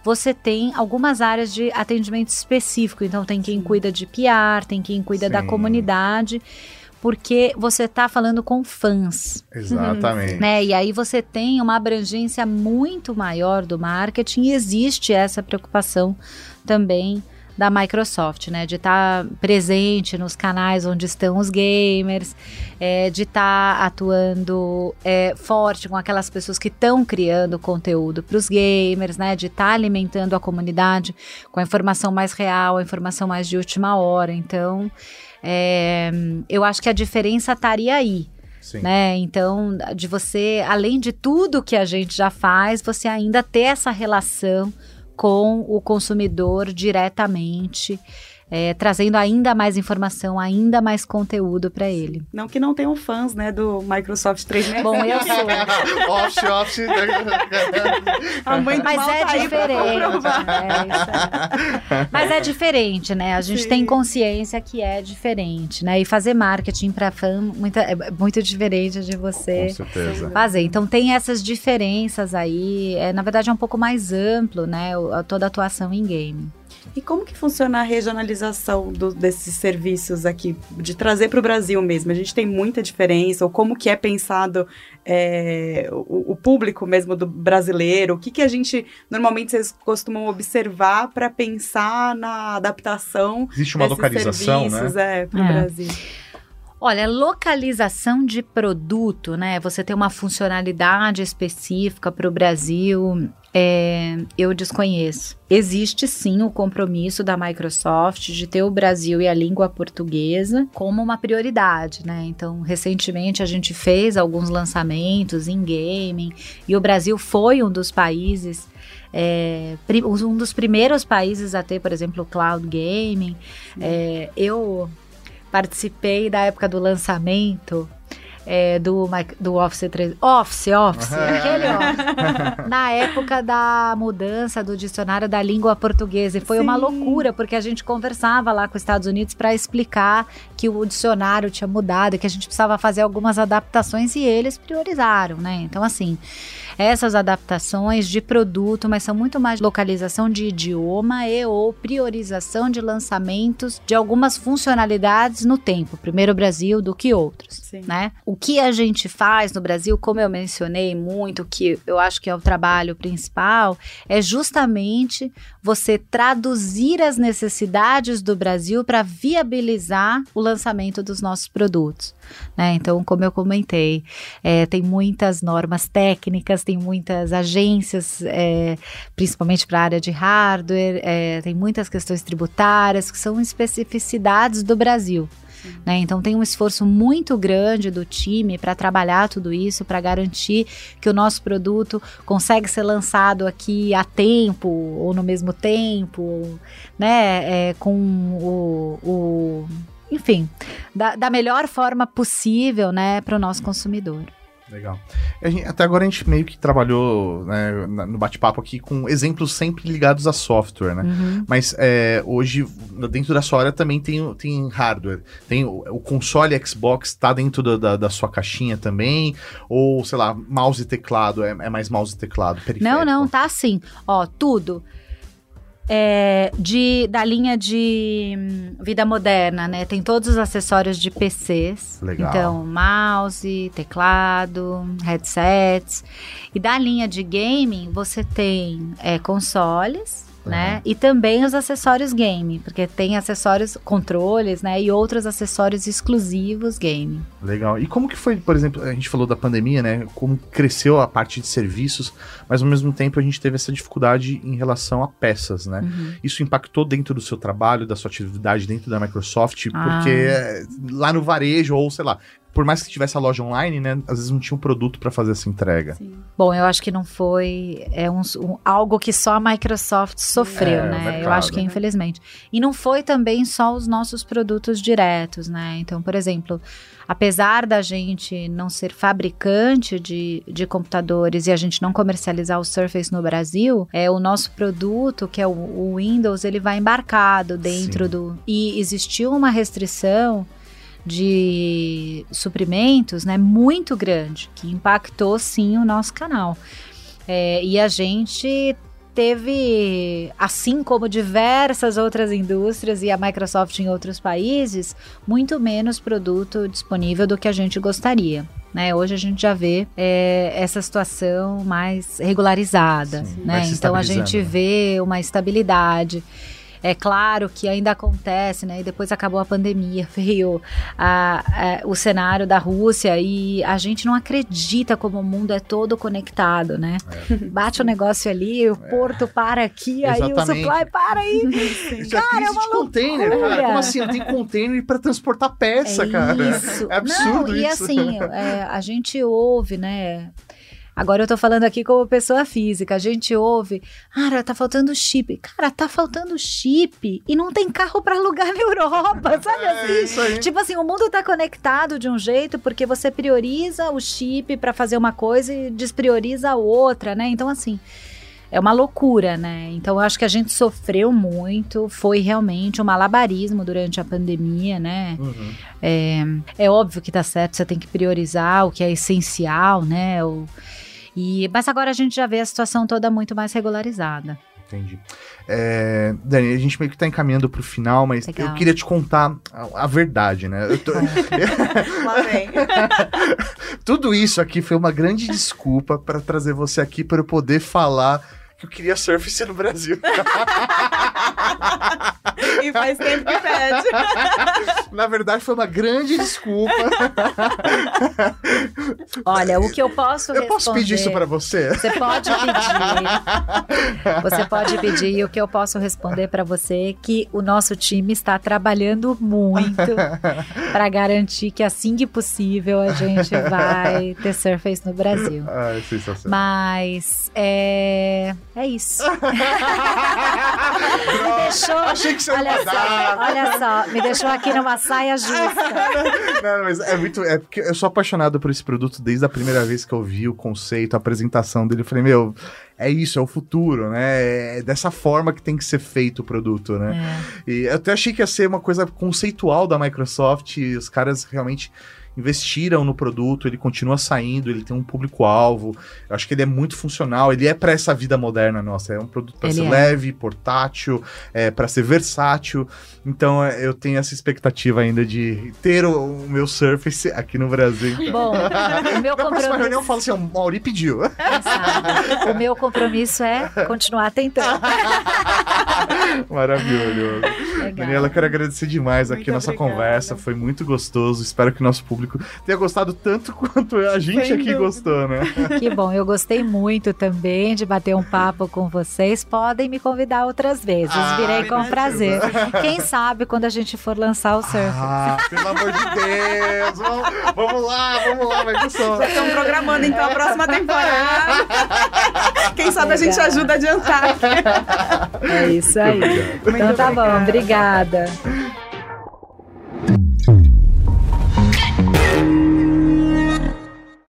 você tem algumas áreas de atendimento específico. Então, tem quem cuida de PR, tem quem cuida Sim. da comunidade porque você está falando com fãs. Exatamente. Né? E aí você tem uma abrangência muito maior do marketing e existe essa preocupação também da Microsoft, né? De estar tá presente nos canais onde estão os gamers, é, de estar tá atuando é, forte com aquelas pessoas que estão criando conteúdo para os gamers, né? De estar tá alimentando a comunidade com a informação mais real, a informação mais de última hora. Então, é, eu acho que a diferença estaria aí. Sim. Né? Então, de você, além de tudo que a gente já faz, você ainda ter essa relação com o consumidor diretamente é, trazendo ainda mais informação, ainda mais conteúdo para ele. Não que não tenham fãs, né, do Microsoft 365. Bom, eu sou. off, off. Mas é tá diferente. É, Mas é diferente, né? A gente Sim. tem consciência que é diferente, né? E fazer marketing para fã muita, é muito diferente de você fazer. Então tem essas diferenças aí. É, na verdade é um pouco mais amplo, né? Toda a atuação em game. E como que funciona a regionalização do, desses serviços aqui, de trazer para o Brasil mesmo? A gente tem muita diferença, ou como que é pensado é, o, o, público mesmo do brasileiro? O que, que a gente, normalmente, vocês costumam observar para pensar na adaptação Existe uma localização, né? serviços né? é, para o é. Brasil? Olha, localização de produto, né? Você tem uma funcionalidade específica para o Brasil, é, eu desconheço. Existe sim o compromisso da Microsoft de ter o Brasil e a língua portuguesa como uma prioridade, né? Então, recentemente a gente fez alguns lançamentos em gaming e o Brasil foi um dos países é, um dos primeiros países a ter, por exemplo, cloud gaming. É, eu participei da época do lançamento é, do, do Office 3. Office, Office, aquele Office. Na época da mudança do dicionário da língua portuguesa. E foi Sim. uma loucura, porque a gente conversava lá com os Estados Unidos para explicar que o dicionário tinha mudado, que a gente precisava fazer algumas adaptações e eles priorizaram, né? Então, assim, essas adaptações de produto, mas são muito mais localização de idioma e ou priorização de lançamentos de algumas funcionalidades no tempo, primeiro Brasil do que outros, Sim. né? O que a gente faz no Brasil, como eu mencionei muito, que eu acho que é o trabalho principal, é justamente você traduzir as necessidades do Brasil para viabilizar o lançamento dos nossos produtos. Né? Então, como eu comentei, é, tem muitas normas técnicas, tem muitas agências, é, principalmente para a área de hardware, é, tem muitas questões tributárias que são especificidades do Brasil. Né? Então tem um esforço muito grande do time para trabalhar tudo isso, para garantir que o nosso produto consegue ser lançado aqui a tempo ou no mesmo tempo, né? É, com o, o enfim, da, da melhor forma possível, né, para o nosso consumidor. Legal. Gente, até agora a gente meio que trabalhou né, no bate-papo aqui com exemplos sempre ligados a software, né? Uhum. Mas é, hoje, dentro da sua área também tem, tem hardware. Tem o, o console Xbox está dentro da, da, da, sua caixinha também? Ou, sei lá, mouse e teclado? É, é mais mouse e teclado? Periférico? Não, não, tá assim. Ó, tudo é, de, da linha de hum, vida moderna, né? Tem todos os acessórios de PCs. Legal. Então, mouse, teclado, headsets. E da linha de gaming, você tem é, consoles, né? E também os acessórios game, porque tem acessórios, controles, né? E outros acessórios exclusivos game. Legal. E como que foi, por exemplo, a gente falou da pandemia, né? Como cresceu a parte de serviços, mas ao mesmo tempo a gente teve essa dificuldade em relação a peças, né? Uhum. Isso impactou dentro do seu trabalho, da sua atividade dentro da Microsoft, ah. porque lá no varejo, ou sei lá, por mais que tivesse a loja online, né, às vezes não tinha um produto para fazer essa entrega. Sim. Bom, eu acho que não foi é um, um algo que só a Microsoft sofreu, é, né? Mercado, eu acho que né? infelizmente. E não foi também só os nossos produtos diretos, né? Então, por exemplo, apesar da gente não ser fabricante de, de computadores e a gente não comercializar o Surface no Brasil, é o nosso produto, que é o, o Windows, ele vai embarcado dentro Sim. do e existiu uma restrição de suprimentos né, muito grande, que impactou sim o nosso canal. É, e a gente teve, assim como diversas outras indústrias e a Microsoft em outros países, muito menos produto disponível do que a gente gostaria. Né? Hoje a gente já vê é, essa situação mais regularizada. Sim, né? Então a gente né? vê uma estabilidade. É claro que ainda acontece, né? E depois acabou a pandemia, veio a, a, o cenário da Rússia e a gente não acredita como o mundo é todo conectado, né? É. Bate o negócio ali, o porto para aqui, aí o supply para aí. Isso é cara, é, é uma de container, cara. Como assim? Tem container para transportar peça, é cara. Isso. É absurdo não, isso. E assim, é, a gente ouve, né? Agora eu tô falando aqui como pessoa física. A gente ouve, cara, tá faltando chip. Cara, tá faltando chip e não tem carro para alugar na Europa, sabe é assim? Tipo assim, o mundo tá conectado de um jeito porque você prioriza o chip para fazer uma coisa e desprioriza a outra, né? Então assim, é uma loucura, né? Então eu acho que a gente sofreu muito, foi realmente um malabarismo durante a pandemia, né? Uhum. É, é óbvio que tá certo, você tem que priorizar o que é essencial, né? O, e, mas agora a gente já vê a situação toda muito mais regularizada. Entendi. É, Dani, a gente meio que tá encaminhando pro final, mas Legal. eu queria te contar a, a verdade, né? Tô... Lá vem. Tudo isso aqui foi uma grande desculpa para trazer você aqui para eu poder falar que eu queria surf no Brasil. e faz tempo que pede. Na verdade, foi uma grande desculpa. Olha, o que eu posso Eu posso pedir isso para você? Você pode pedir. Você pode pedir. E o que eu posso responder para você é que o nosso time está trabalhando muito para garantir que assim que possível a gente vai ter Surface no Brasil. Ah, é sensacional. Mas é, é isso. deixou. Achei que você olha só, olha só, me deixou aqui numa saia justa. Não, mas é muito. É porque eu sou apaixonado por esse produto desde a primeira vez que eu vi o conceito, a apresentação dele. Eu falei, meu, é isso, é o futuro, né? É dessa forma que tem que ser feito o produto, né? É. E eu até achei que ia ser uma coisa conceitual da Microsoft. os caras realmente investiram no produto, ele continua saindo, ele tem um público-alvo. Eu acho que ele é muito funcional, ele é para essa vida moderna nossa. É um produto para ser é. leve, portátil, é, para ser versátil. Então é, eu tenho essa expectativa ainda de ter o, o meu Surface aqui no Brasil. Bom, o meu compromisso... Reunião eu falo assim, o Mauri pediu. O meu compromisso é continuar tentando. Maravilhoso. Legal. Daniela, eu quero agradecer demais muito aqui a nossa obrigada. conversa. Foi muito gostoso. Espero que nosso público tenha gostado tanto quanto a gente Sem aqui dúvida. gostou, né? Que bom, eu gostei muito também de bater um papo com vocês. Podem me convidar outras vezes. Ah, Virei com prazer. Quem sabe quando a gente for lançar o surf. Ah, pelo amor de Deus! Vamos, vamos lá, vamos lá, vai que Já estamos programando então a próxima temporada. Quem sabe Legal. a gente ajuda a adiantar. É isso aí. Então tá bom, obrigada.